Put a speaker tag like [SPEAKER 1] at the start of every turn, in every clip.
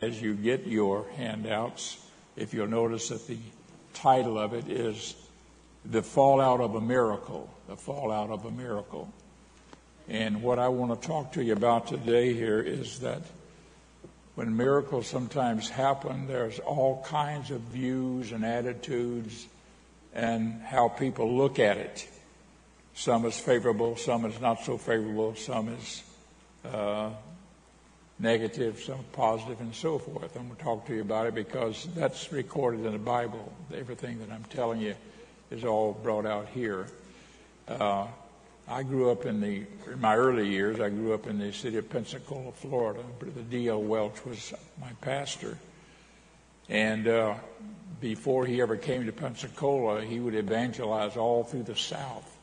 [SPEAKER 1] As you get your handouts, if you'll notice that the title of it is The Fallout of a Miracle. The Fallout of a Miracle. And what I want to talk to you about today here is that when miracles sometimes happen, there's all kinds of views and attitudes and how people look at it. Some is favorable, some is not so favorable, some is uh, negative, some positive, and so forth. I'm going to talk to you about it because that's recorded in the Bible. Everything that I'm telling you is all brought out here. Uh, I grew up in the in my early years. I grew up in the city of Pensacola, Florida. Brother D.L. Welch was my pastor, and uh, before he ever came to Pensacola, he would evangelize all through the South.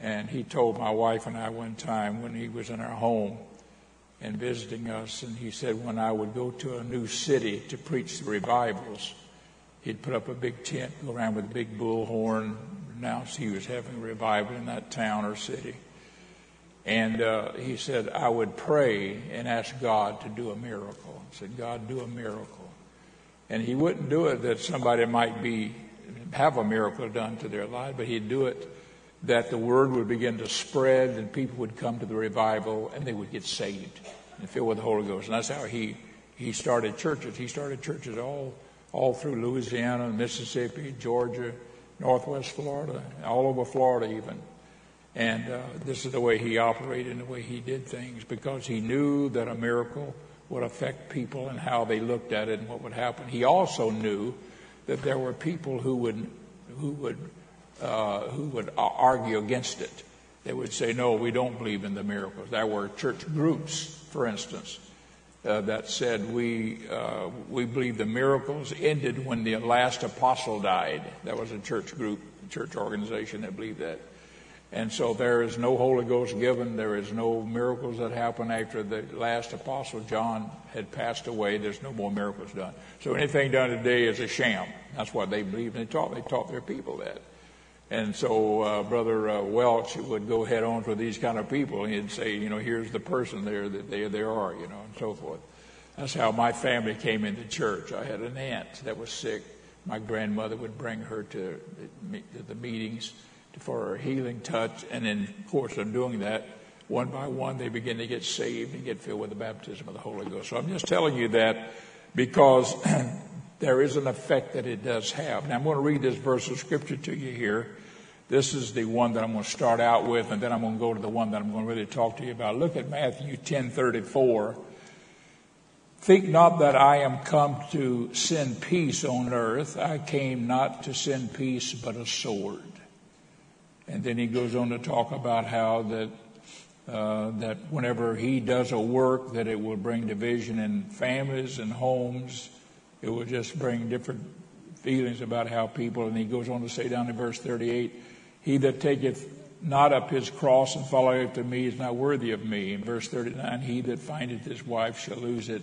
[SPEAKER 1] And he told my wife and I one time when he was in our home and visiting us, and he said when I would go to a new city to preach the revivals, he'd put up a big tent, go around with a big bullhorn, announce he was having a revival in that town or city. And uh, he said, I would pray and ask God to do a miracle. I said, God, do a miracle. And he wouldn't do it that somebody might be have a miracle done to their life, but he'd do it that the word would begin to spread and people would come to the revival and they would get saved and filled with the Holy Ghost. And that's how he, he started churches. He started churches all, all through Louisiana, Mississippi, Georgia, Northwest Florida, all over Florida even. And uh, this is the way he operated and the way he did things because he knew that a miracle would affect people and how they looked at it and what would happen. He also knew that there were people who would, who would who would argue against it. They would say, no, we don't believe in the miracles. There were church groups, for instance, uh, that said we, uh, we believe the miracles ended when the last apostle died. That was a church group, church organization that believed that. And so there is no Holy Ghost given. There is no miracles that happen after the last apostle John had passed away. There's no more miracles done. So anything done today is a sham. That's what they believed. And they taught, they taught their people that. And so uh, Brother uh, Welch would go head on for these kind of people. And he'd say, you know, here's the person there that they there are, you know, and so forth. That's how my family came into church. I had an aunt that was sick. My grandmother would bring her to the meetings for her healing touch. And of course, in doing that, one by one, they begin to get saved and get filled with the baptism of the Holy Ghost. So I'm just telling you that because there is an effect that it does have. Now, I'm going to read this verse of scripture to you here. This is the one that I'm going to start out with, and then I'm going to go to the one that I'm going to really talk to you about. Look at Matthew 10:34. Think not that I am come to send peace on earth. I came not to send peace, but a sword. And then he goes on to talk about how that uh, that whenever he does a work, that it will bring division in families and homes it will just bring different feelings about how people, and he goes on to say down in verse 38, he that taketh not up his cross and followeth after me is not worthy of me. In verse 39, he that findeth his wife shall lose it,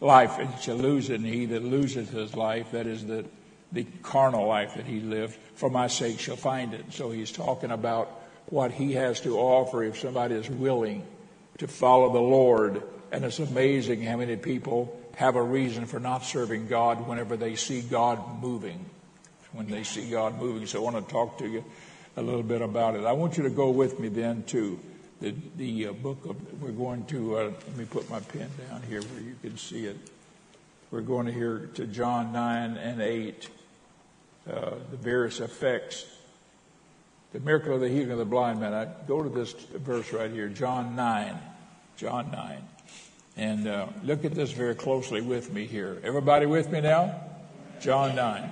[SPEAKER 1] life and shall lose it, and he that loseth his life, that is the, the carnal life that he lived, for my sake shall find it. So he's talking about what he has to offer if somebody is willing to follow the Lord. And it's amazing how many people have a reason for not serving God whenever they see God moving. When they see God moving. So I want to talk to you a little bit about it. I want you to go with me then to the, the uh, book of, we're going to, uh, let me put my pen down here where you can see it. We're going to hear to John 9 and 8, uh, the various effects. The miracle of the healing of the blind man. I go to this verse right here, John 9. John 9. And uh, look at this very closely with me here. Everybody with me now? John 9.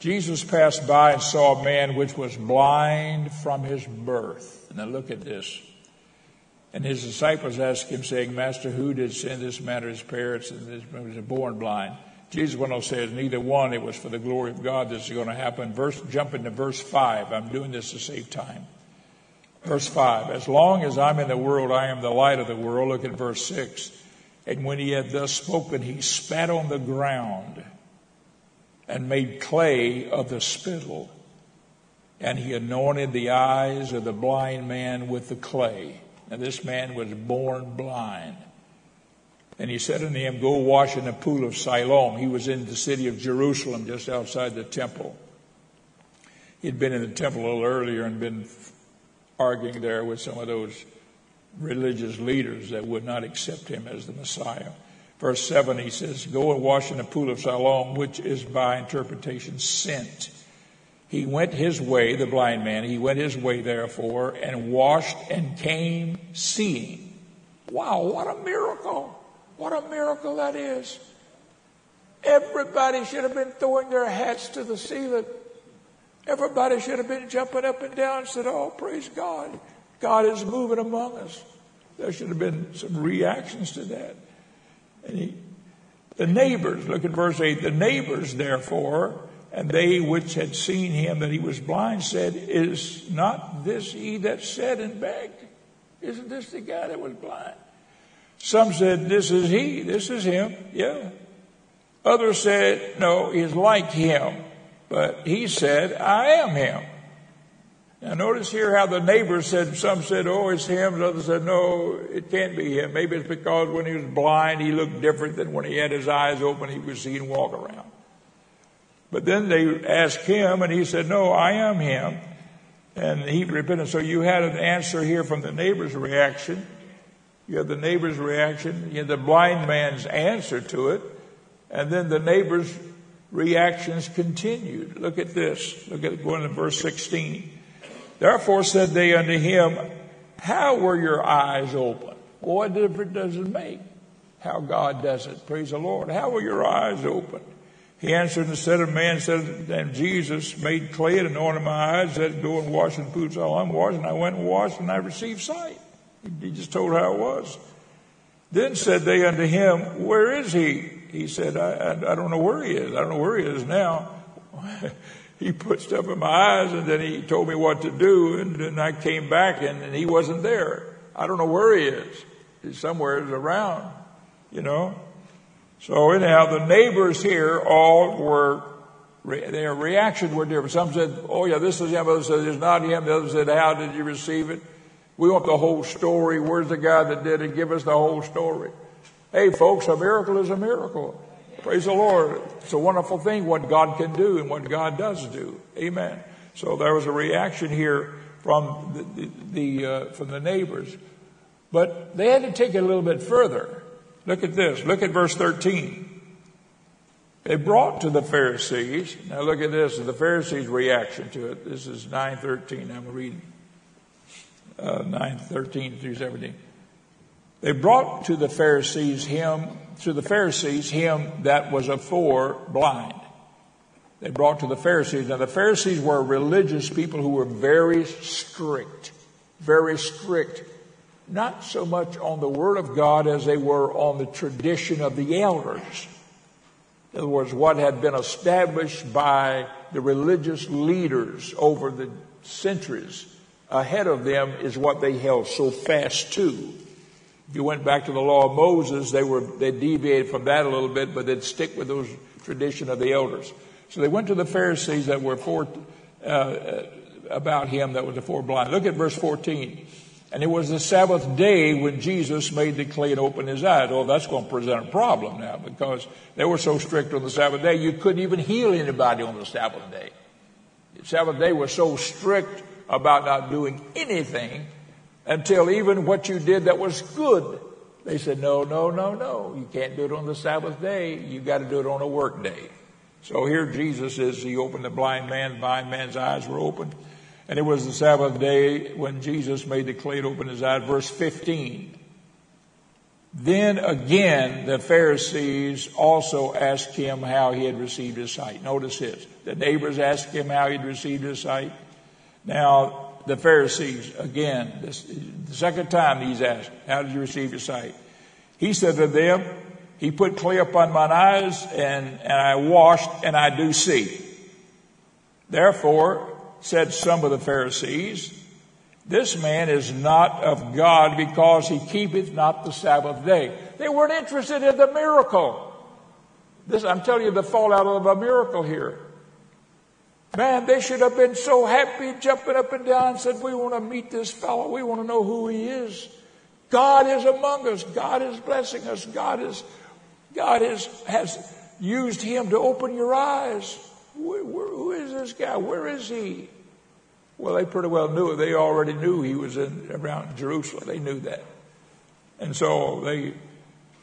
[SPEAKER 1] Jesus passed by and saw a man which was blind from his birth. Now look at this. And his disciples asked him, saying, Master, who did send this man or his parents and this man was born blind? Jesus went on to say, neither one, it was for the glory of God this is going to happen. Verse, jump into verse 5. I'm doing this to save time. Verse 5 As long as I'm in the world, I am the light of the world. Look at verse 6. And when he had thus spoken, he spat on the ground and made clay of the spittle. And he anointed the eyes of the blind man with the clay. And this man was born blind. And he said unto him, Go wash in the pool of Siloam. He was in the city of Jerusalem, just outside the temple. He'd been in the temple a little earlier and been arguing there with some of those religious leaders that would not accept him as the Messiah. Verse 7, he says, Go and wash in the pool of Siloam, which is by interpretation sent. He went his way, the blind man, he went his way, therefore, and washed and came seeing. Wow, what a miracle! What a miracle that is. Everybody should have been throwing their hats to the ceiling. Everybody should have been jumping up and down and said, Oh, praise God. God is moving among us. There should have been some reactions to that. And he, the neighbors, look at verse 8, the neighbors, therefore, and they which had seen him that he was blind said, Is not this he that said and begged? Isn't this the guy that was blind? Some said, This is he, this is him. Yeah. Others said, No, he's like him. But he said, I am him. Now notice here how the neighbors said, some said, oh, it's him. And others said, no, it can't be him. Maybe it's because when he was blind, he looked different than when he had his eyes open, he was seen walk around. But then they asked him and he said, no, I am him. And he repented. So you had an answer here from the neighbor's reaction. You had the neighbor's reaction. You had the blind man's answer to it. And then the neighbor's reactions continued. Look at this. Look at going to verse 16. Therefore said they unto him, How were your eyes open? What difference does it make? How God does it. Praise the Lord. How were your eyes open? He answered and said, A man said, and Jesus made clay and anointed my eyes, said, Go and wash in pools. So I'm washing. I went and washed and I received sight. He just told how it was. Then said they unto him, Where is he? He said, I, I, I don't know where he is. I don't know where he is now. he put stuff in my eyes and then he told me what to do and then I came back and, and he wasn't there. I don't know where he is. He's somewhere around, you know. So anyhow, the neighbors here all were, their reactions were different. Some said, oh yeah, this is him. Others said, it's not him. The others said, how did you receive it? We want the whole story. Where's the guy that did it? Give us the whole story. Hey folks, a miracle is a miracle. Praise the Lord. It's a wonderful thing what God can do and what God does do. Amen. So there was a reaction here from the, the, uh, from the neighbors, but they had to take it a little bit further. Look at this. Look at verse 13. They brought to the Pharisees. Now look at this. The Pharisees' reaction to it. This is 9:13. I'm reading uh, 9:13 through 17. They brought to the Pharisees him to the Pharisees him that was afore blind. They brought to the Pharisees. Now the Pharisees were religious people who were very strict, very strict, not so much on the Word of God as they were on the tradition of the elders. In other words, what had been established by the religious leaders over the centuries ahead of them is what they held so fast to. If you went back to the law of Moses, they were they deviated from that a little bit, but they'd stick with those tradition of the elders. So they went to the Pharisees that were for, uh, about him that was the four blind. Look at verse 14. And it was the Sabbath day when Jesus made the clay and opened his eyes. Oh, that's going to present a problem now because they were so strict on the Sabbath day, you couldn't even heal anybody on the Sabbath day. The Sabbath day was so strict about not doing anything until even what you did that was good. They said, no, no, no, no. You can't do it on the Sabbath day. You got to do it on a work day. So here Jesus is, he opened the blind man, blind man's eyes were opened. And it was the Sabbath day when Jesus made the clay open his eyes. Verse 15. Then again, the Pharisees also asked him how he had received his sight. Notice this. The neighbors asked him how he'd received his sight. Now, the Pharisees again. This, the second time he's asked, How did you receive your sight? He said to them, He put clay upon mine eyes, and, and I washed, and I do see. Therefore, said some of the Pharisees, This man is not of God because he keepeth not the Sabbath day. They weren't interested in the miracle. This, I'm telling you the fallout of a miracle here. Man, they should have been so happy, jumping up and down, and said, We want to meet this fellow. We want to know who he is. God is among us. God is blessing us. God is, God is, has used him to open your eyes. Where, where, who is this guy? Where is he? Well, they pretty well knew it. They already knew he was in around Jerusalem. They knew that, and so they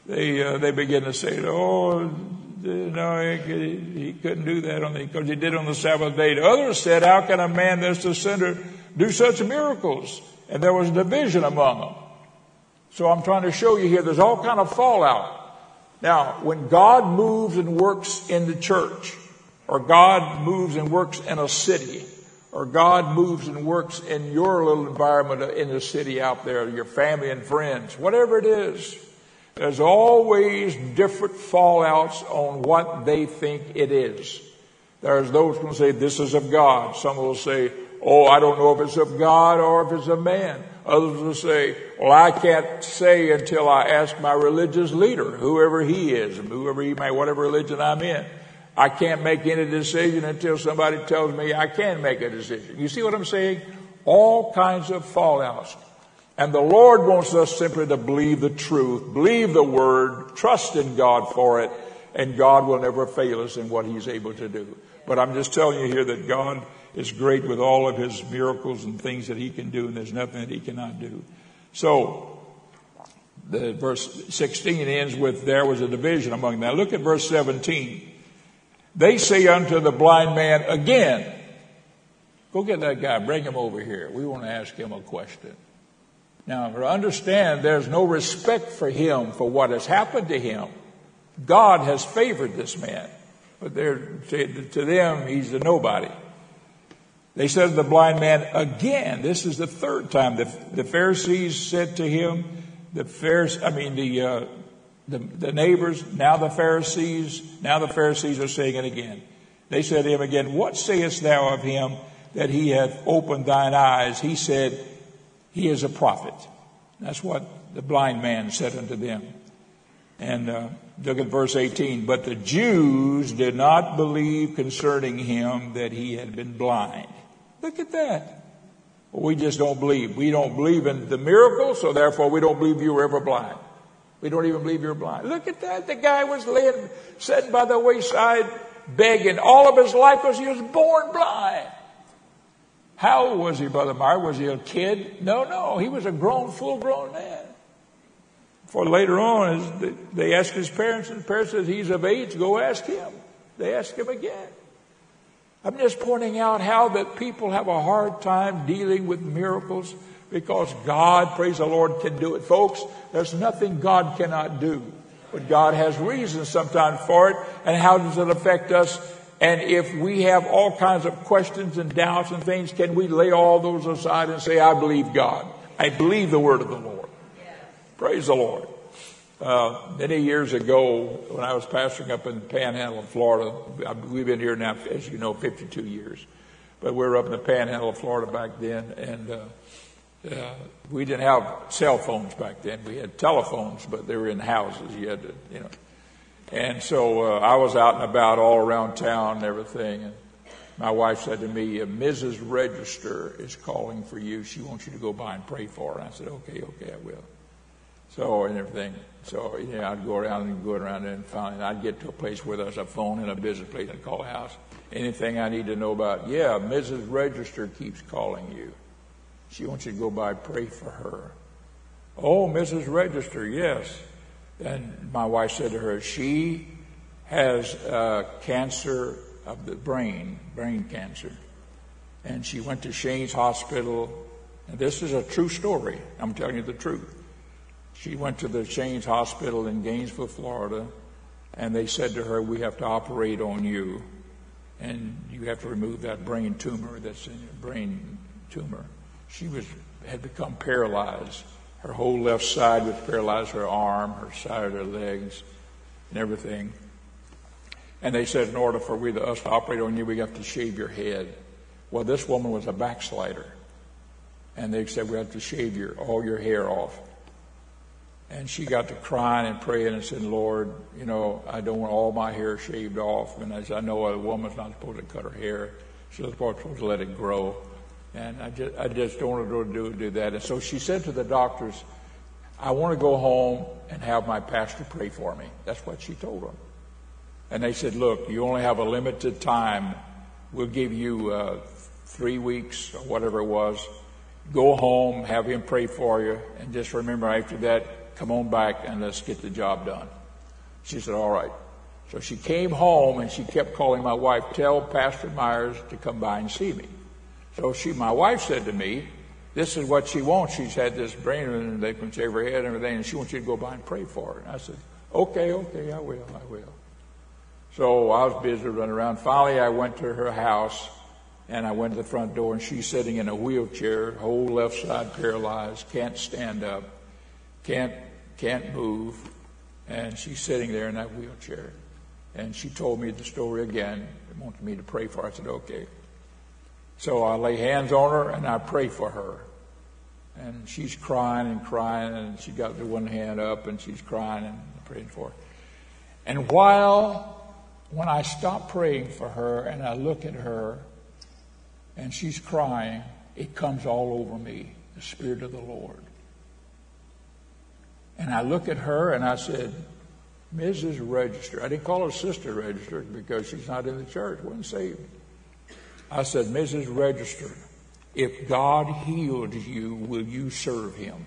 [SPEAKER 1] they uh, they begin to say, "Oh, no, he, couldn't do that on the because he did on the Sabbath day." Others said, "How can a man that's a sinner do such miracles?" And there was division among them. So I'm trying to show you here. There's all kind of fallout. Now, when God moves and works in the church, or God moves and works in a city, or God moves and works in your little environment in the city out there, your family and friends, whatever it is, there's always different fallouts on what they think it is. There's those who say this is of God. Some will say, oh, I don't know if it's of God or if it's of man. Others will say, well, I can't say until I ask my religious leader, whoever he is, whoever he may, whatever religion I'm in. I can't make any decision until somebody tells me I can make a decision. You see what I'm saying? All kinds of fallouts. And the Lord wants us simply to believe the truth, believe the word, trust in God for it, and God will never fail us in what He's able to do. But I'm just telling you here that God is great with all of His miracles and things that He can do, and there's nothing that He cannot do. So, the verse 16 ends with, there was a division among them. Look at verse 17. They say unto the blind man again, Go get that guy, bring him over here. We want to ask him a question. Now, understand, there's no respect for him for what has happened to him. God has favored this man, but to, to them, he's a nobody. They said to the blind man again, this is the third time. The, the Pharisees said to him, the Pharisees, I mean, the, uh, the, the neighbors, now the Pharisees, now the Pharisees are saying it again. They said to him again, What sayest thou of him that he hath opened thine eyes? He said, He is a prophet. That's what the blind man said unto them. And uh, look at verse 18. But the Jews did not believe concerning him that he had been blind. Look at that. We just don't believe. We don't believe in the miracle, so therefore we don't believe you were ever blind. We don't even believe you're blind. Look at that. The guy was laying, sitting by the wayside, begging all of his life because he was born blind. How old was he, Brother Meyer? Was he a kid? No, no. He was a grown, full grown man. For later on, they asked his parents, and the parents said, He's of age, go ask him. They asked him again. I'm just pointing out how that people have a hard time dealing with miracles because God, praise the Lord, can do it. Folks, there's nothing God cannot do. But God has reasons sometimes for it. And how does it affect us? And if we have all kinds of questions and doubts and things, can we lay all those aside and say, I believe God? I believe the word of the Lord. Praise the Lord. Uh, many years ago, when I was pastoring up in the Panhandle of Florida, we've been here now, as you know, 52 years. But we were up in the Panhandle of Florida back then, and uh, uh, we didn't have cell phones back then. We had telephones, but they were in houses. You had to, you know. And so uh, I was out and about all around town and everything. And my wife said to me, Mrs. Register is calling for you. She wants you to go by and pray for her. And I said, okay, okay, I will. So, and everything. So, you know, I'd go around and go around and finally I'd get to a place where there's a phone and a business place and call a house. Anything I need to know about, yeah, Mrs. Register keeps calling you. She wants you to go by, and pray for her. Oh, Mrs. Register, yes. And my wife said to her, she has uh, cancer of the brain, brain cancer. And she went to Shands Hospital. And this is a true story. I'm telling you the truth. She went to the Shands Hospital in Gainesville, Florida, and they said to her, We have to operate on you, and you have to remove that brain tumor that's in your brain tumor she was had become paralyzed. Her whole left side was paralyzed, her arm, her side her legs, and everything. And they said, in order for we to, us to operate on you, we have to shave your head. Well, this woman was a backslider. And they said, we have to shave your, all your hair off. And she got to crying and praying and said, Lord, you know, I don't want all my hair shaved off. And as I know a woman's not supposed to cut her hair, she's supposed to let it grow. And I just, I just don't want to do, do that. And so she said to the doctors, I want to go home and have my pastor pray for me. That's what she told them. And they said, Look, you only have a limited time. We'll give you uh, three weeks or whatever it was. Go home, have him pray for you, and just remember after that, come on back and let's get the job done. She said, All right. So she came home and she kept calling my wife, Tell Pastor Myers to come by and see me. So she, my wife said to me, This is what she wants. She's had this brain and they can shave her head and everything, and she wants you to go by and pray for her. And I said, Okay, okay, I will, I will. So I was busy running around. Finally, I went to her house and I went to the front door and she's sitting in a wheelchair, whole left side paralyzed, can't stand up, can't, can't move. And she's sitting there in that wheelchair. And she told me the story again wanted me to pray for her. I said, okay. So I lay hands on her and I pray for her. And she's crying and crying and she got the one hand up and she's crying and praying for her. And while, when I stop praying for her and I look at her, and she's crying, it comes all over me, the Spirit of the Lord. And I look at her and I said, Mrs. Register. I didn't call her Sister Register because she's not in the church, wasn't saved. I said, Mrs. Register, if God healed you, will you serve him?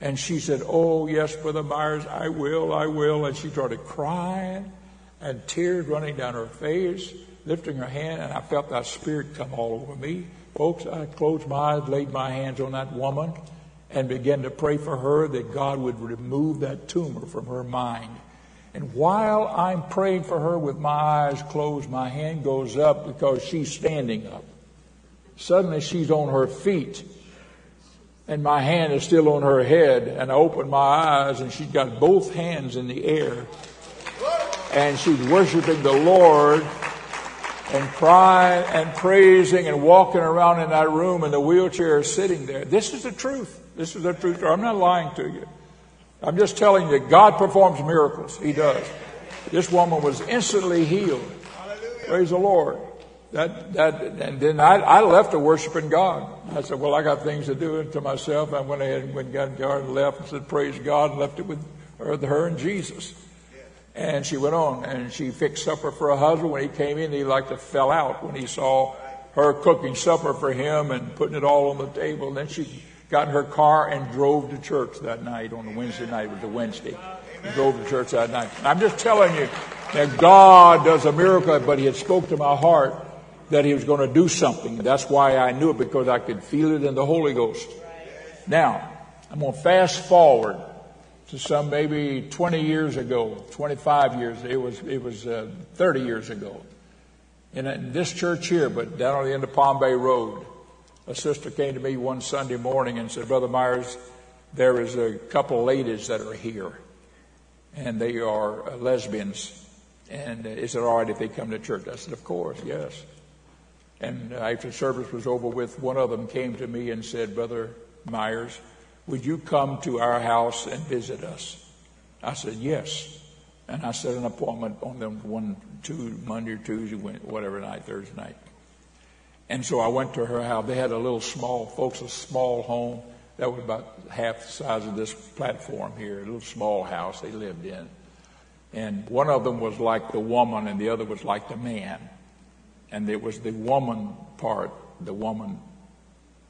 [SPEAKER 1] And she said, Oh, yes, Brother Myers, I will, I will. And she started crying and tears running down her face lifting her hand, and I felt that spirit come all over me. Folks, I closed my eyes, laid my hands on that woman, and began to pray for her that God would remove that tumor from her mind. And while I'm praying for her with my eyes closed, my hand goes up because she's standing up. Suddenly she's on her feet and my hand is still on her head and I open my eyes and she's got both hands in the air and she's worshiping the Lord and crying and praising and walking around in that room and the wheelchair sitting there. This is the truth. This is the truth. I'm not lying to you. I'm just telling you, God performs miracles. He does. This woman was instantly healed. Praise the Lord. That, that, and then I, I left to worshiping God. I said, well, I got things to do to myself. I went ahead and went got in the garden, left and said, praise God, and left it with her, her and Jesus. And she went on and she fixed supper for her husband. When he came in, he like to fell out when he saw her cooking supper for him and putting it all on the table. And then she got in her car and drove to church that night on the Wednesday night. It was a Wednesday. He drove to church that night. I'm just telling you that God does a miracle, but he had spoke to my heart that he was going to do something. That's why I knew it because I could feel it in the Holy Ghost. Now, I'm going to fast forward to some maybe 20 years ago, 25 years. It was it was uh, 30 years ago. In, in this church here, but down on the end of Palm Bay Road, a sister came to me one Sunday morning and said, "Brother Myers, there is a couple ladies that are here, and they are uh, lesbians. And uh, is it all right if they come to church?" I said, "Of course, yes." And after service was over with, one of them came to me and said, "Brother Myers." Would you come to our house and visit us? I said, Yes. And I set an appointment on them one, two, Monday or Tuesday, whatever night, Thursday night. And so I went to her house. They had a little small, folks, a small home that was about half the size of this platform here, a little small house they lived in. And one of them was like the woman, and the other was like the man. And it was the woman part, the woman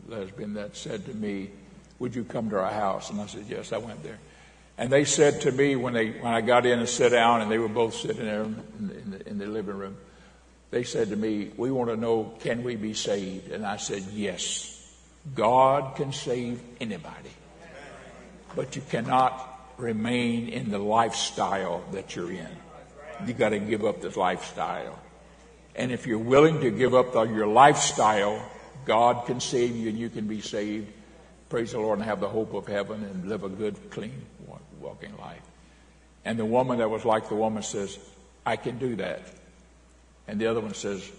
[SPEAKER 1] lesbian, that said to me, would you come to our house? And I said, Yes, I went there. And they said to me when, they, when I got in and sat down, and they were both sitting there in the, in the living room, they said to me, We want to know, can we be saved? And I said, Yes. God can save anybody. But you cannot remain in the lifestyle that you're in. You got to give up this lifestyle. And if you're willing to give up the, your lifestyle, God can save you and you can be saved praise the Lord, and have the hope of heaven and live a good, clean, walking life. And the woman that was like the woman says, I can do that. And the other one says,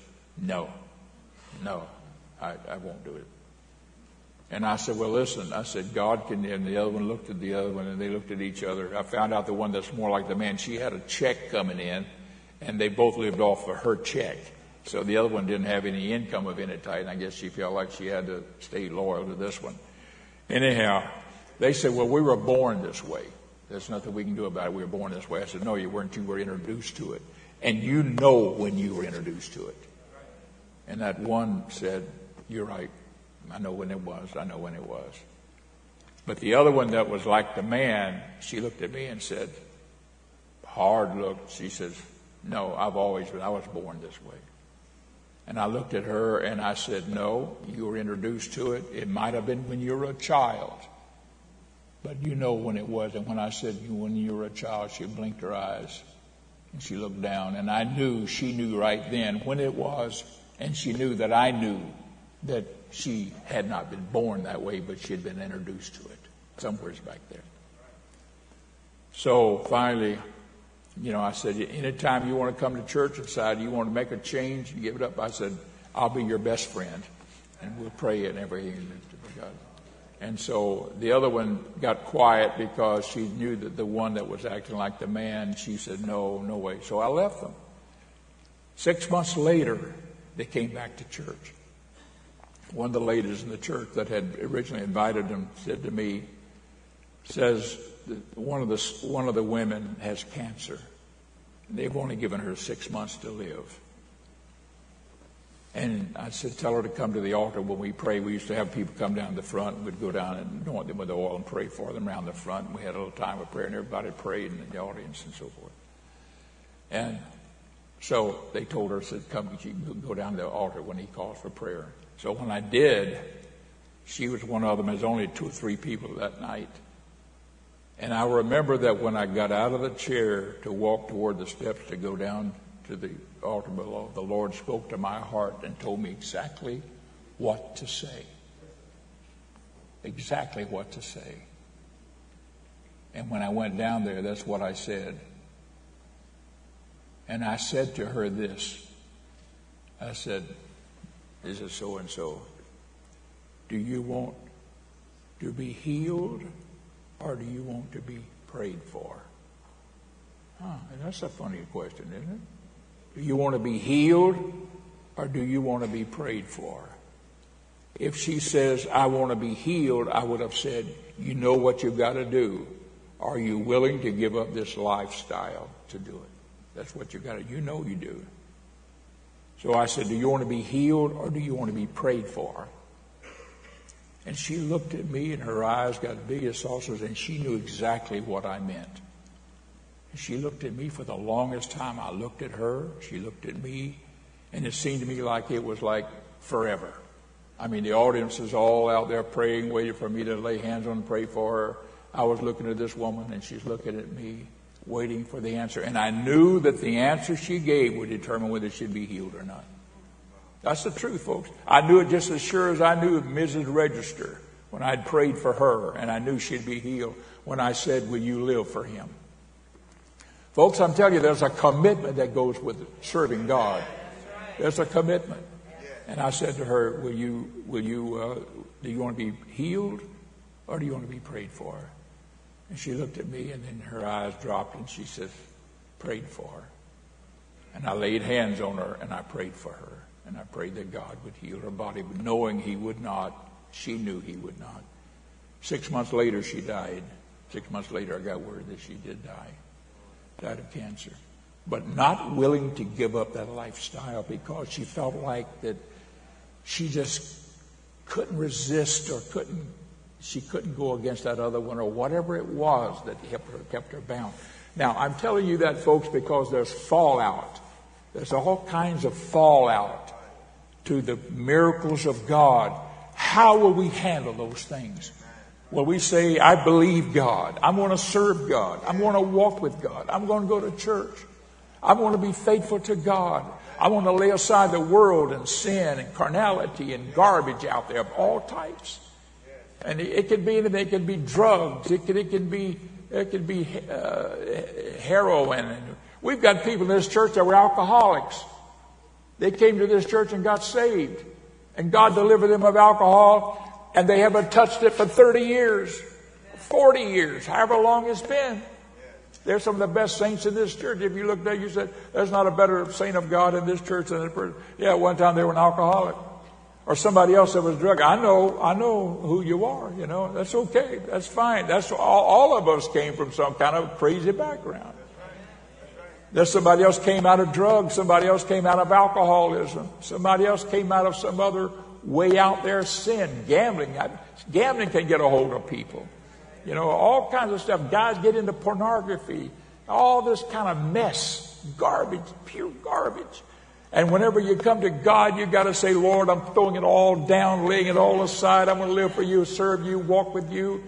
[SPEAKER 1] No, no, I, I won't do it. And I said, Well, listen, I said, God can. And the other one looked at the other one, and they looked at each other. I found out the one that's more like the man, she had a check coming in, and they both lived off of her check. So the other one didn't have any income of any type, and I guess she felt like she had to stay loyal to this one. Anyhow, They said, well, we were born this way. There's nothing we can do about it. We were born this way. I said, no, you weren't. You were introduced to it. And you know when you were introduced to it. And that one said, you're right. I know when it was. I know when it was. But the other one that was like the man, she looked at me and said, hard look. She says, no, I've always been, I was born this way. And I looked at her and I said, no, you were introduced to it. It might have been when you were a child. But you know when it was. And when I said when you were a child, she blinked her eyes and she looked down. And I knew, she knew right then when it was. And she knew that I knew that she had not been born that way, but she had been introduced to it somewheres back there. So finally, you know, I said, anytime you want to come to church and decide you want to make a change and give it up, I said, I'll be your best friend. And we'll pray and everything. And so the other one got quiet because she knew that the one that was acting like the man, she said, no, no way. So I left them. Six months later, they came back to church. One of the ladies in the church that had originally invited them said to me, says that one of the, one of the women has cancer. They've only given her six months to live. And I said, tell her to come to the altar when we pray. We used to have people come down the front we'd go down and anoint them with oil and pray for them around the front. And we had a little time of prayer and everybody prayed in the audience and so forth. And so they told her, said, come, she go down to the altar when he calls for prayer. So when I did, she was one of them. There's only two or three people that night. And I remember that when I got out of the chair to walk toward the steps to go down to the altar below, the Lord spoke to my heart and told me exactly what to say. Exactly what to say. And when I went down there, that's what I said. And I said to her this I said, This is so and so. Do you want to be healed or do you want to be prayed for? Huh, that's a funny question, isn't it? Do you want to be healed or do you want to be prayed for? If she says, I want to be healed, I would have said, You know what you've got to do. Are you willing to give up this lifestyle to do it? That's what you've got to You know you do. So I said, Do you want to be healed or do you want to be prayed for? And she looked at me and her eyes got big as saucers and she knew exactly what I meant. She looked at me for the longest time. I looked at her. She looked at me. And it seemed to me like it was like forever. I mean, the audience is all out there praying, waiting for me to lay hands on and pray for her. I was looking at this woman and she's looking at me, waiting for the answer. And I knew that the answer she gave would determine whether she'd be healed or not. That's the truth, folks. I knew it just as sure as I knew Mrs. Register when I'd prayed for her and I knew she'd be healed when I said, Will you live for him? Folks, I'm telling you, there's a commitment that goes with serving God. There's a commitment. And I said to her, Will you, will you, uh, do you want to be healed or do you want to be prayed for? And she looked at me and then her eyes dropped and she said, Prayed for. And I laid hands on her and I prayed for her. And I prayed that God would heal her body, but knowing He would not, she knew He would not. Six months later, she died. Six months later, I got word that she did die. Died of cancer. But not willing to give up that lifestyle because she felt like that she just couldn't resist or couldn't she couldn't go against that other one or whatever it was that kept her, kept her bound. Now, I'm telling you that, folks, because there's fallout. There's all kinds of fallout to the miracles of God, how will we handle those things? Will we say, I believe God. I'm going to serve God. I'm going to walk with God. I'm going to go to church. I'm going to be faithful to God. I want to lay aside the world and sin and carnality and garbage out there of all types. And it could be anything. It could be drugs. It could, it could be, it could be uh, heroin. We've got people in this church that were alcoholics. They came to this church and got saved. And God delivered them of alcohol, and they haven't touched it for 30 years, 40 years, however long it's been. They're some of the best saints in this church. If you look there, you said, there's not a better saint of God in this church than this person. Yeah, one time they were an alcoholic. or somebody else that was drug. I know, I know who you are. You know, that's okay. That's fine. That's all, all of us came from some kind of crazy background. There's somebody else came out of drugs. Somebody else came out of alcoholism. Somebody else came out of some other way out there sin, gambling. Gambling can get a hold of people. You know, all kinds of stuff. Guys get into pornography. All this kind of mess, garbage, pure garbage. And whenever you come to God, you got to say, Lord, I'm throwing it all down, laying it all aside. I'm going to live for you, serve you, walk with you.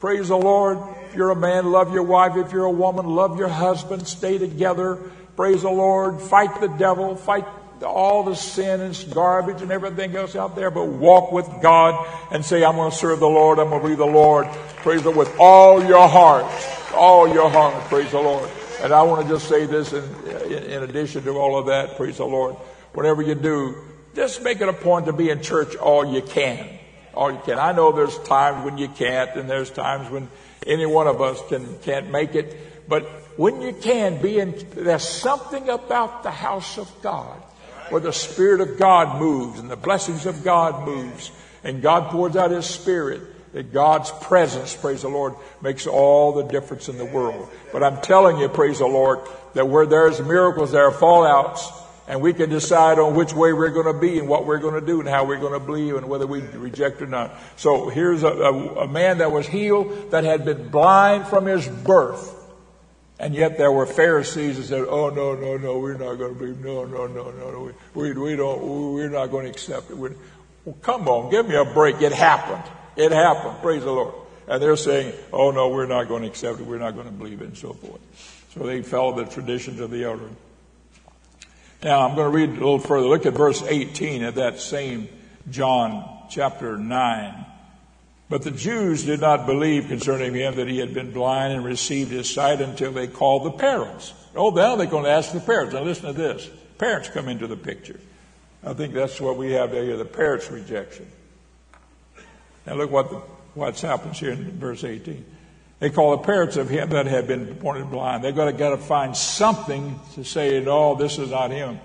[SPEAKER 1] Praise the Lord. If you're a man, love your wife. If you're a woman, love your husband. Stay together. Praise the Lord. Fight the devil. Fight all the sin and garbage and everything else out there, but walk with God and say, I'm going to serve the Lord. I'm going to be the Lord. Praise the Lord with all your heart. All your heart. Praise the Lord. And I want to just say this in, in addition to all of that, praise the Lord. Whatever you do, just make it a point to be in church all you can. All you can. I know there's times when you can't, and there's times when any one of us can, can't make it. But when you can be in, there's something about the house of God where the Spirit of God moves and the blessings of God moves and God pours out His Spirit that God's presence, praise the Lord, makes all the difference in the world. But I'm telling you, praise the Lord, that where there's miracles, there are fallouts, and we can decide on which way we're going to be and what we're going to do and how we're going to believe and whether we reject or not. So here's a, a, a man that was healed that had been blind from his birth. And yet there were Pharisees that said, "Oh no, no, no, we're not going to believe. No, no, no, no, no. We, we don't. We're not going to accept it." We're, well, come on, give me a break. It happened. It happened. Praise the Lord. And they're saying, oh no, we're not going to accept it. We're not going to believe it and so forth. So they follow the traditions of the elder. Now I'm going to read a little further. Look at verse 18 of that same John chapter 9. But the Jews did not believe concerning him that he had been blind and received his sight until they called the parents. Oh, now they're going to ask the parents. Now listen to this. Parents come into the picture. I think that's what we have here, the parents' rejection. Now look what the, what's happens here in verse 18. They call the parents of him that had been born blind. They've got to, got to find something to say, no, this is not him.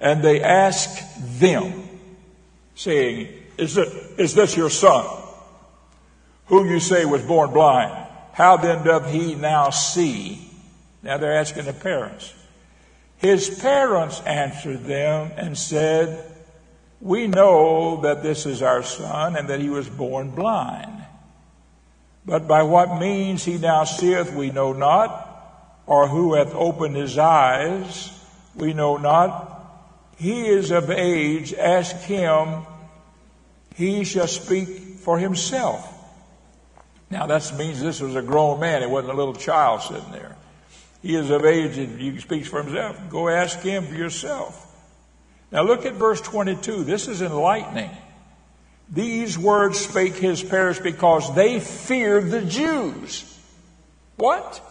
[SPEAKER 1] And they ask them, saying, is, it, is this your son, who you say was born blind? How then doth he now see? Now they're asking the parents. His parents answered them and said, we know that this is our son and that he was born blind. But by what means he now seeth, we know not, or who hath opened his eyes, we know not. He is of age, ask him, he shall speak for himself. Now that means this was a grown man, it wasn't a little child sitting there. He is of age and he speaks for himself. Go ask him for yourself. Now look at verse 22. This is enlightening. These words spake his parents because they feared the Jews. What?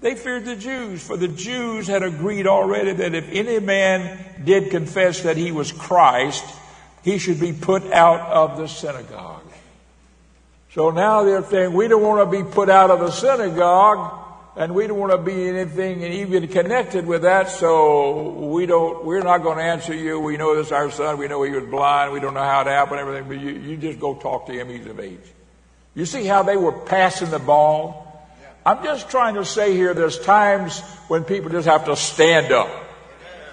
[SPEAKER 1] They feared the Jews, for the Jews had agreed already that if any man did confess that he was Christ, he should be put out of the synagogue. So now they're saying, we don't want to be put out of the synagogue and we don't want to be anything even connected with that. So we don't. We're not going to answer you. We know this our son. We know he was blind. We don't know how it happened. Everything. But you, you just go talk to him. He's of age. You see how they were passing the ball. I'm just trying to say here. There's times when people just have to stand up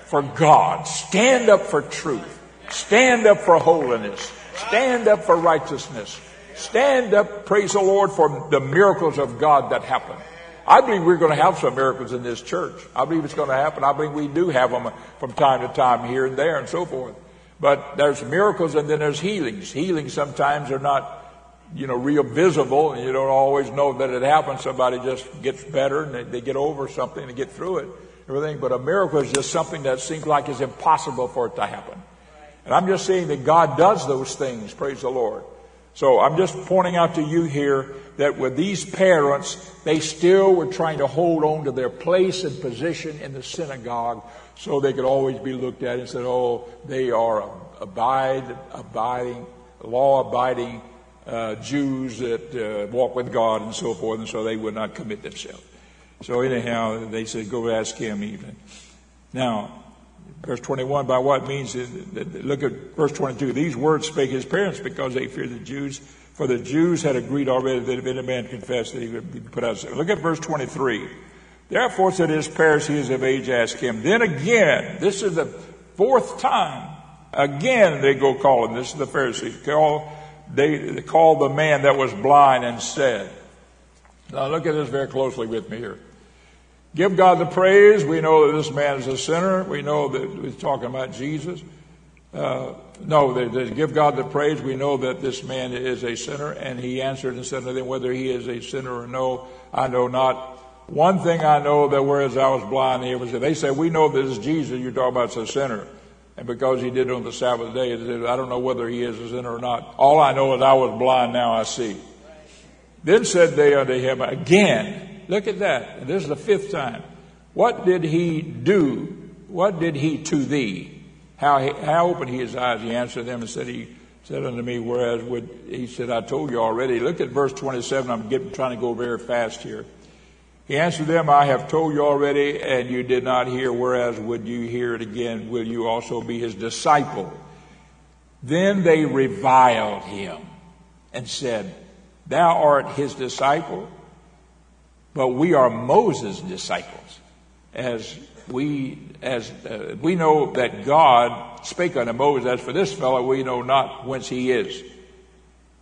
[SPEAKER 1] for God. Stand up for truth. Stand up for holiness. Stand up for righteousness. Stand up, praise the Lord, for the miracles of God that happen. I believe we're going to have some miracles in this church. I believe it's going to happen. I believe we do have them from time to time here and there and so forth. But there's miracles and then there's healings. Healings sometimes are not, you know, real visible and you don't always know that it happens. Somebody just gets better and they, they get over something and get through it, everything. But a miracle is just something that seems like it's impossible for it to happen. And I'm just saying that God does those things. Praise the Lord. So I'm just pointing out to you here that with these parents, they still were trying to hold on to their place and position in the synagogue so they could always be looked at and said, oh, they are abide, abiding, law abiding uh, Jews that uh, walk with God and so forth, and so they would not commit themselves. So anyhow, they said, go ask him even. Now, Verse 21, by what means, look at verse 22. These words spake his parents because they feared the Jews, for the Jews had agreed already that if any man confessed that he would be put out. Look at verse 23. Therefore said his parents, he is of age, ask him. Then again, this is the fourth time, again they go calling, this is the Pharisees, call, they, they called the man that was blind and said, now look at this very closely with me here. Give God the praise. We know that this man is a sinner. We know that he's talking about Jesus. Uh, no, they, they give God the praise. We know that this man is a sinner. And he answered and said to them, whether he is a sinner or no, I know not. One thing I know that whereas I was blind, he was, they said, we know this is Jesus you're talking about a sinner. And because he did it on the Sabbath day, I don't know whether he is a sinner or not. All I know is I was blind, now I see. Then said they unto him again, look at that. This is the fifth time. What did he do? What did he to thee? How, he, how opened he his eyes? He answered them and said, he said unto me, whereas would, he said, I told you already. Look at verse 27. I'm getting, trying to go very fast here. He answered them, I have told you already, and you did not hear, whereas would you hear it again, will you also be his disciple? Then they reviled him and said, Thou art his disciple, but we are Moses' disciples. As we, as uh, we know that God spake unto Moses, as for this fellow, we know not whence he is.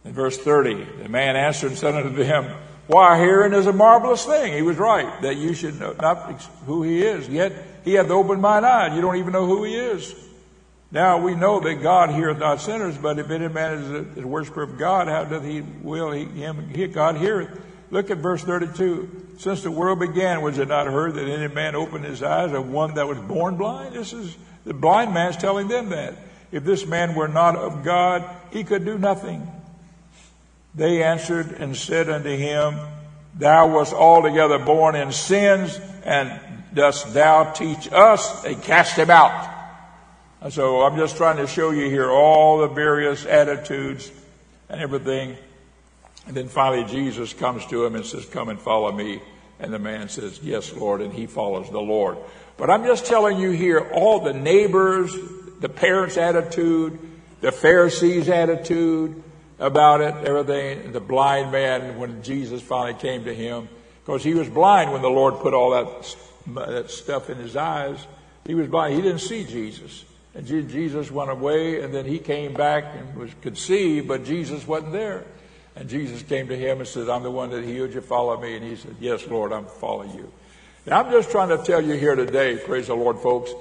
[SPEAKER 1] In verse 30, the man answered and said unto them, why, hearing is a marvelous thing. He was right that you should know not who he is. Yet he hath opened mine eyes. You don't even know who he is. Now we know that God heareth not sinners, but if any man is a, worshiper of God, how doth he will he, him God heareth? Look at verse 32. Since the world began, was it not heard that any man opened his eyes of one that was born blind? This is the blind man's telling them that. If this man were not of God, he could do nothing. They answered and said unto him, Thou wast altogether born in sins, and dost thou teach us? They cast him out. So I'm just trying to show you here all the various attitudes and everything. And then finally Jesus comes to him and says, Come and follow me. And the man says, Yes, Lord, and he follows the Lord. But I'm just telling you here all the neighbors, the parents' attitude, the Pharisees' attitude, about it, everything. The blind man, when Jesus finally came to him, because he was blind when the Lord put all that, that stuff in his eyes. He was blind. He didn't see Jesus. And Jesus went away, and then he came back and was could see, but Jesus wasn't there. And Jesus came to him and said, I'm the one that healed you. Follow me. And he said, Yes, Lord, I'm following you. Now, I'm just trying to tell you here today, praise the Lord, folks,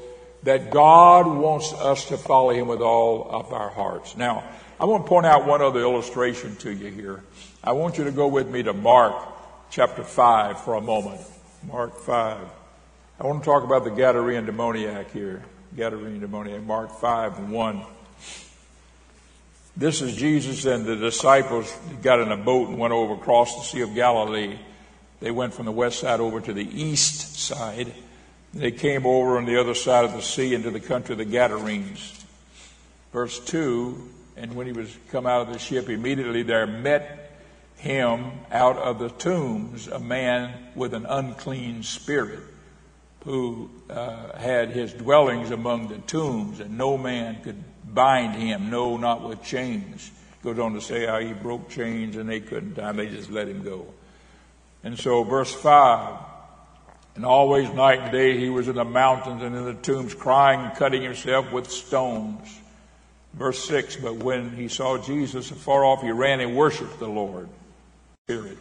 [SPEAKER 1] that God wants us to follow him with all of our hearts. Now, I want to point out one other illustration to you here. I want you to go with me to Mark chapter 5 for a moment. Mark 5. I want to talk about the Gadarene demoniac here. Gadarene demoniac, Mark 5 1. This is Jesus and the disciples got in a boat and went over across the Sea of Galilee. They went from the west side over to the east side. They came over on the other side of the sea into the country of the Gadarenes. Verse 2 and when he was come out of the ship, immediately there met him out of the tombs a man with an unclean spirit who uh, had his dwellings among the tombs, and no man could bind him, no, not with chains. Goes on to say how he broke chains and they couldn't tie him, they just let him go. And so, verse 5 and always night and day he was in the mountains and in the tombs, crying and cutting himself with stones. Verse 6 But when he saw Jesus afar off, he ran and worshiped the Lord. Spirit.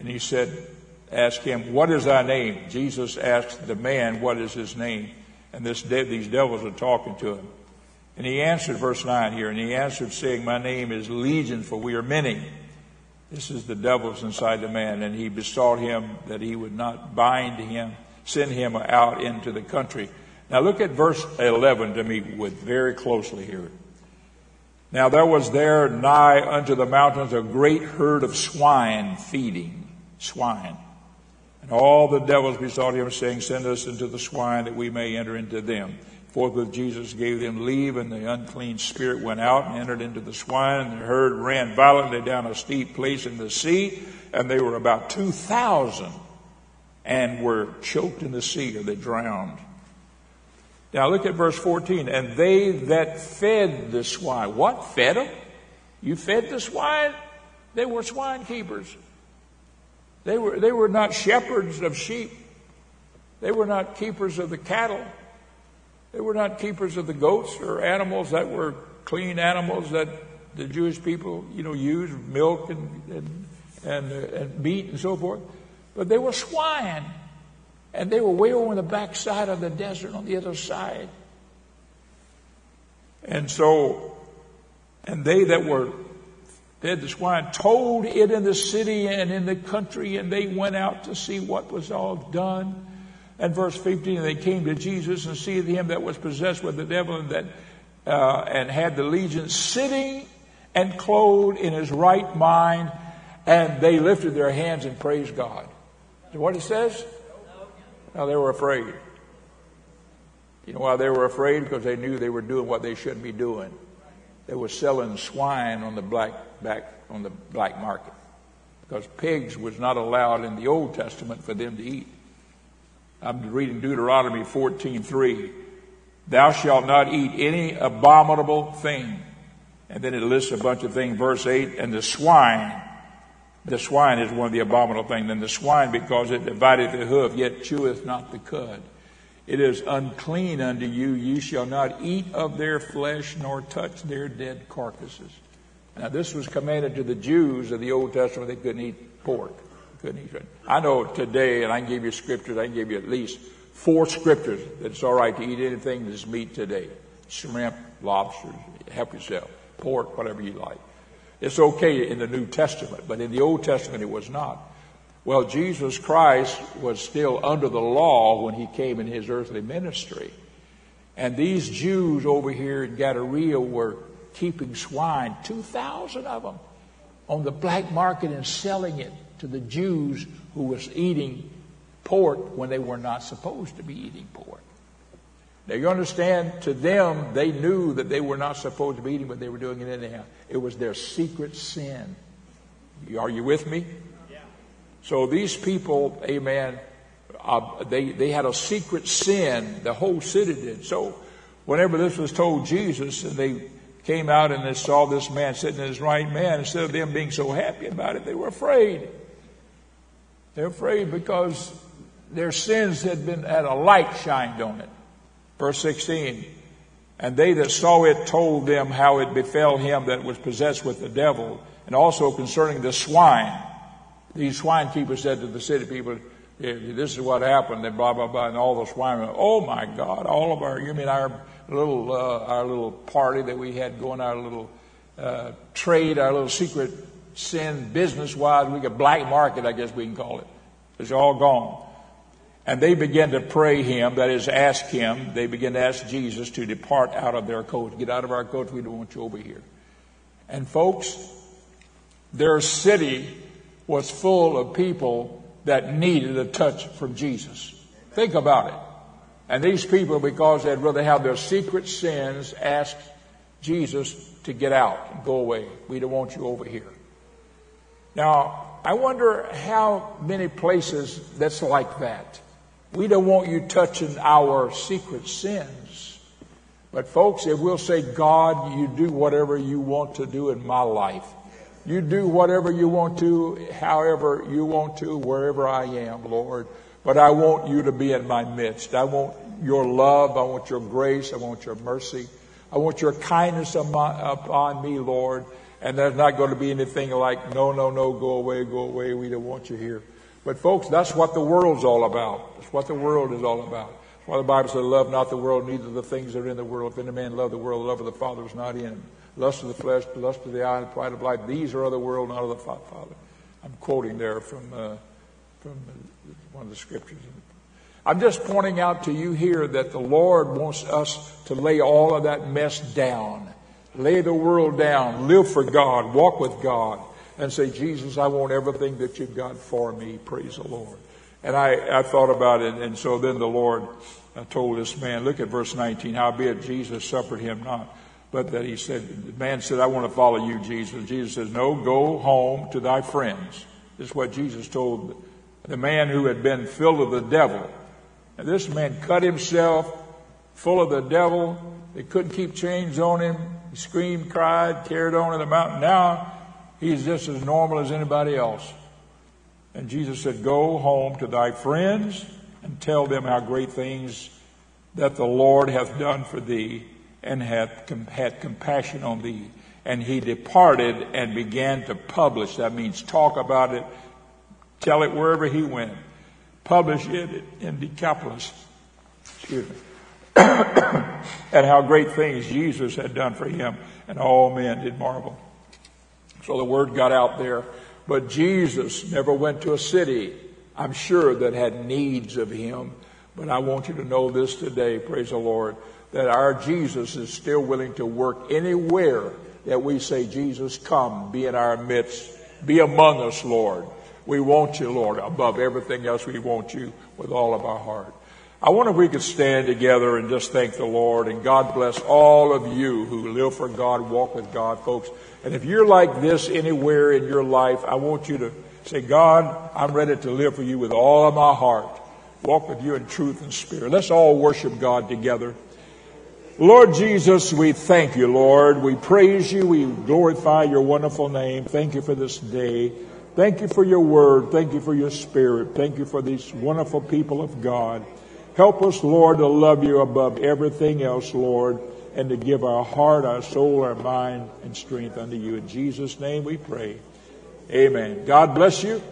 [SPEAKER 1] And he said, Ask him, What is thy name? Jesus asked the man, What is his name? And this, these devils are talking to him. And he answered, verse 9 here, and he answered, saying, My name is Legion, for we are many. This is the devils inside the man. And he besought him that he would not bind him, send him out into the country. Now look at verse 11 to me with very closely here. Now there was there nigh unto the mountains a great herd of swine feeding, swine. And all the devils besought him, saying, Send us into the swine that we may enter into them. Forthwith Jesus gave them leave, and the unclean spirit went out and entered into the swine, and the herd ran violently down a steep place in the sea, and they were about two thousand, and were choked in the sea, or they drowned. Now look at verse 14. And they that fed the swine. What? Fed them? You fed the swine? They were swine keepers. They were, they were not shepherds of sheep. They were not keepers of the cattle. They were not keepers of the goats or animals that were clean animals that the Jewish people, you know, used, milk and, and, and, uh, and meat and so forth. But they were swine. And they were way over on the backside of the desert on the other side. And so, and they that were fed the swine told it in the city and in the country, and they went out to see what was all done. And verse 15, they came to Jesus and see him that was possessed with the devil and that uh, and had the legion sitting and clothed in his right mind, and they lifted their hands and praised God. So what it says? Now they were afraid. You know why they were afraid? Because they knew they were doing what they shouldn't be doing. They were selling swine on the black back on the black market because pigs was not allowed in the Old Testament for them to eat. I'm reading Deuteronomy 14:3. Thou shalt not eat any abominable thing. And then it lists a bunch of things. Verse 8, and the swine. The swine is one of the abominable things. And the swine, because it divideth the hoof, yet cheweth not the cud. It is unclean unto you. Ye shall not eat of their flesh, nor touch their dead carcasses. Now, this was commanded to the Jews of the Old Testament. They couldn't eat pork. Couldn't. I know today, and I can give you scriptures, I can give you at least four scriptures that it's all right to eat anything that's meat today. Shrimp, lobsters, help yourself. Pork, whatever you like. It's okay in the New Testament, but in the Old Testament it was not. Well, Jesus Christ was still under the law when he came in his earthly ministry. And these Jews over here in Gadara were keeping swine, 2,000 of them, on the black market and selling it to the Jews who was eating pork when they were not supposed to be eating pork. Now you understand, to them, they knew that they were not supposed to be eating, but they were doing it anyhow. It was their secret sin. Are you with me? Yeah. So these people, amen, uh, they, they had a secret sin. The whole city did. So whenever this was told Jesus and they came out and they saw this man sitting in his right man, instead of them being so happy about it, they were afraid. They're afraid because their sins had been had a light shined on it. Verse 16. And they that saw it told them how it befell him that was possessed with the devil, and also concerning the swine. These swine keepers said to the city people, this is what happened, and blah, blah, blah, and all the swine went, oh my God, all of our, you mean our little, uh, our little party that we had going, our little, uh, trade, our little secret sin business wise, we got black market, I guess we can call it. It's all gone. And they begin to pray him, that is, ask him. They begin to ask Jesus to depart out of their coast. Get out of our coast. We don't want you over here. And folks, their city was full of people that needed a touch from Jesus. Think about it. And these people, because they'd rather have their secret sins, asked Jesus to get out and go away. We don't want you over here. Now, I wonder how many places that's like that. We don't want you touching our secret sins. But folks, if we'll say, God, you do whatever you want to do in my life. You do whatever you want to, however you want to, wherever I am, Lord. But I want you to be in my midst. I want your love. I want your grace. I want your mercy. I want your kindness upon me, Lord. And there's not going to be anything like, no, no, no, go away, go away. We don't want you here. But folks, that's what the world's all about. That's what the world is all about. That's why the Bible says, love not the world, neither the things that are in the world. If any man love the world, the love of the Father is not in him. Lust of the flesh, lust of the eye, and pride of life. These are of the world, not of the Father. I'm quoting there from, uh, from one of the scriptures. I'm just pointing out to you here that the Lord wants us to lay all of that mess down. Lay the world down. Live for God. Walk with God and say, Jesus, I want everything that you've got for me. Praise the Lord. And I, I thought about it, and so then the Lord uh, told this man, look at verse 19, howbeit Jesus suffered him not. But that he said, the man said, I want to follow you, Jesus. Jesus says, no, go home to thy friends. This is what Jesus told the man who had been filled with the devil. And this man cut himself full of the devil. They couldn't keep chains on him. He screamed, cried, carried on in the mountain. Now he's just as normal as anybody else. And Jesus said, Go home to thy friends and tell them how great things that the Lord hath done for thee and hath had compassion on thee. And he departed and began to publish. That means talk about it, tell it wherever he went. Publish it in Decapolis. Excuse me. and how great things Jesus had done for him. And all men did marvel. So the word got out there. But Jesus never went to a city, I'm sure, that had needs of him. But I want you to know this today, praise the Lord, that our Jesus is still willing to work anywhere that we say, Jesus, come, be in our midst, be among us, Lord. We want you, Lord, above everything else. We want you with all of our heart. I wonder if we could stand together and just thank the Lord and God bless all of you who live for God, walk with God, folks. And if you're like this anywhere in your life, I want you to say, God, I'm ready to live for you with all of my heart. Walk with you in truth and spirit. Let's all worship God together. Lord Jesus, we thank you, Lord. We praise you. We glorify your wonderful name. Thank you for this day. Thank you for your word. Thank you for your spirit. Thank you for these wonderful people of God. Help us, Lord, to love you above everything else, Lord, and to give our heart, our soul, our mind, and strength unto you. In Jesus' name we pray. Amen. God bless you.